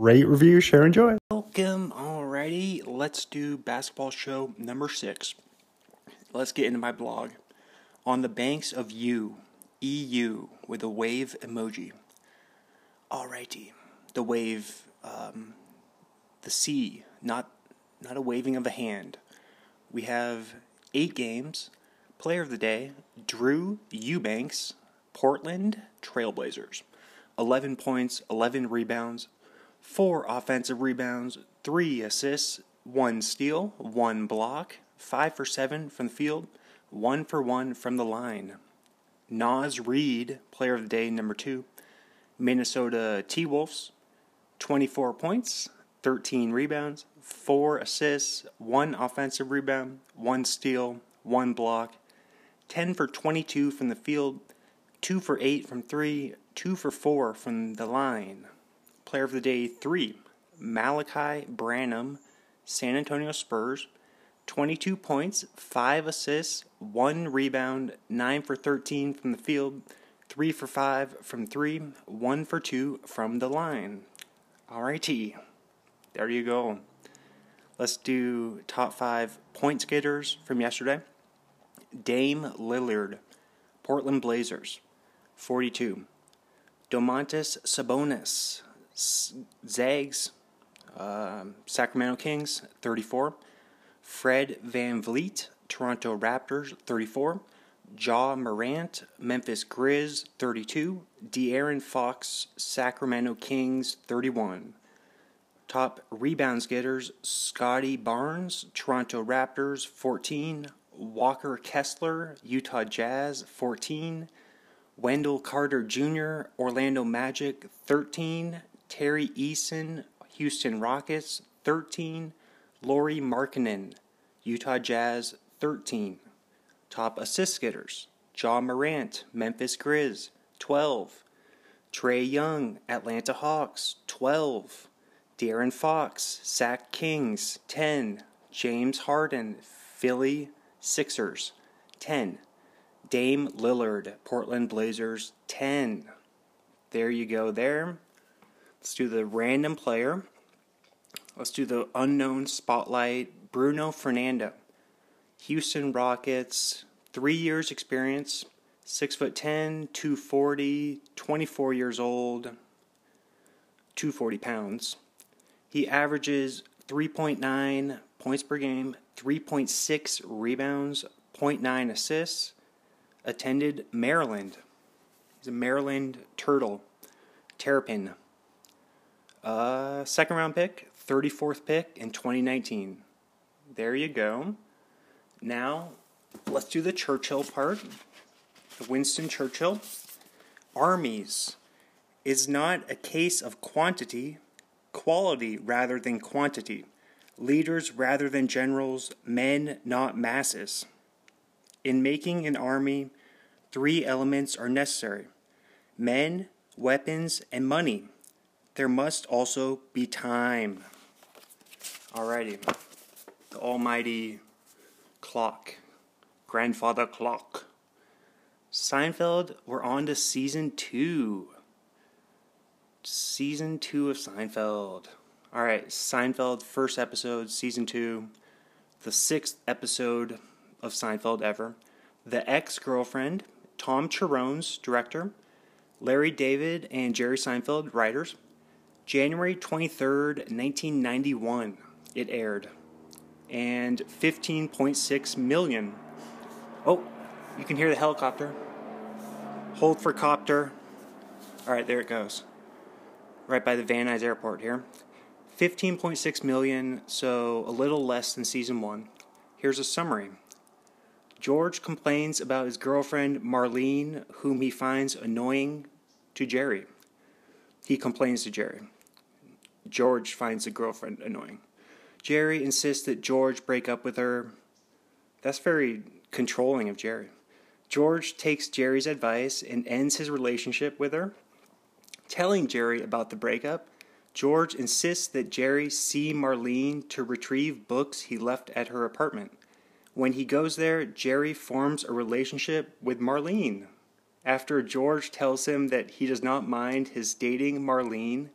Rate, review, share, enjoy. Welcome, alrighty. Let's do basketball show number six. Let's get into my blog. On the banks of U, EU, with a wave emoji. Alrighty, the wave, um, the sea, not not a waving of a hand. We have eight games. Player of the day, Drew Eubanks, Portland Trailblazers. 11 points, 11 rebounds, 4 offensive rebounds, 3 assists, 1 steal, 1 block, 5 for 7 from the field, 1 for 1 from the line. Naz Reid, player of the day number 2, Minnesota T Wolves, 24 points, 13 rebounds, 4 assists, 1 offensive rebound, 1 steal, 1 block, 10 for 22 from the field, 2 for 8 from 3, 2 for 4 from the line. Player of the day 3, Malaki Branham, San Antonio Spurs, 22 points, 5 assists, 1 rebound, 9 for 13 from the field, 3 for 5 from 3, 1 for 2 from the line. Alrighty, there you go. Let's do top 5 point skaters from yesterday. Dame Lillard, Portland Blazers, 42. Domantas Sabonis, Zags, uh, Sacramento Kings, 34. Fred Van VanVleet, Toronto Raptors, 34. Ja Morant, Memphis Grizz, 32. De'Aaron Fox, Sacramento Kings, 31. Top rebounds getters Scottie Barnes, Toronto Raptors, 14. Walker Kessler, Utah Jazz, 14. Wendell Carter Jr., Orlando Magic, 13. Tari Eason, Houston Rockets, 13. Lauri Markkanen, Utah Jazz, 13. Top assist getters Ja Morant, Memphis Grizz, 12. Trae Young, Atlanta Hawks, 12. De'Aaron Fox, Sac Kings, 10. James Harden, Philly Sixers, 10. Dame Lillard, Portland Blazers, 10. There you go, there. Let's do the random player. Let's do the unknown spotlight. Bruno Fernando, Houston Rockets, three years experience, six foot ten, 240, 24 years old, 240 pounds. He averages 3.9 points per game, 3.6 rebounds, 0.9 assists. Attended Maryland. He's a Maryland Turtle. Terrapin. Uh, second round pick, 34th pick in 2019. There you go. Now, let's do the Churchill part. The Winston Churchill. Armies is not a case of quantity, quality rather than quantity. Leaders rather than generals, men not masses. In making an army, three elements are necessary men, weapons, and money. There must also be time. Alrighty. The almighty clock. Grandfather clock. Seinfeld, we're on to season two. Season two of Seinfeld. Alright, Seinfeld, first episode, season two. The sixth episode of Seinfeld ever. The ex girlfriend, Tom Cherones, director. Larry David and Jerry Seinfeld, writers. January 23rd, 1991, it aired. And 15.6 million. Oh, you can hear the helicopter. Hold for copter. All right, there it goes. Right by the Van Nuys Airport here. 15.6 million, so a little less than season one. Here's a summary. George complains about his girlfriend Marlene, whom he finds annoying, to Jerry. He complains to Jerry. George finds the girlfriend annoying. Jerry insists that George break up with her. That's very controlling of Jerry. George takes Jerry's advice and ends his relationship with her. Telling Jerry about the breakup, George insists that Jerry see Marlene to retrieve books he left at her apartment. When he goes there, Jerry forms a relationship with Marlene. After George tells him that he does not mind his dating Marlene,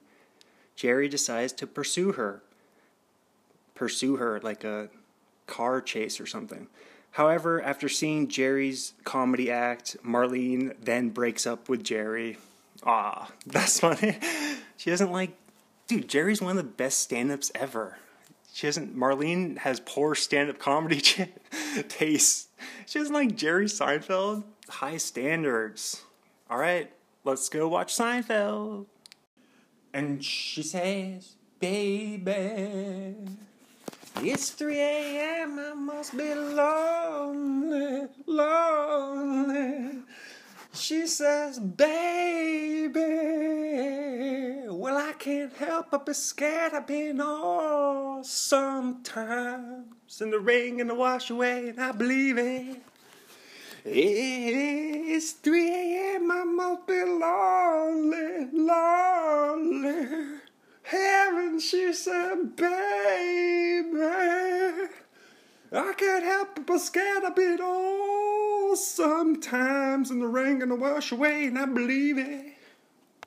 Jerry decides to pursue her. Pursue her like a car chase or something. However, after seeing Jerry's comedy act, Marlene then breaks up with Jerry. Ah, that's funny. She doesn't like. Dude, Jerry's one of the best stand ups ever. She doesn't. Marlene has poor stand up comedy taste. She doesn't like Jerry Seinfeld. High standards. Alright, let's go watch Seinfeld. And she says, Baby. It's 3 a.m. I must be lonely, lonely. She says, baby, well, I can't help but be scared. I've been all sometimes in the rain and the wash away, and I believe it. It's 3 a.m. I must be lonely, lonely. Haven't she said, baby, I can't help but scared of it all sometimes, and the rain gonna wash away, and I believe it.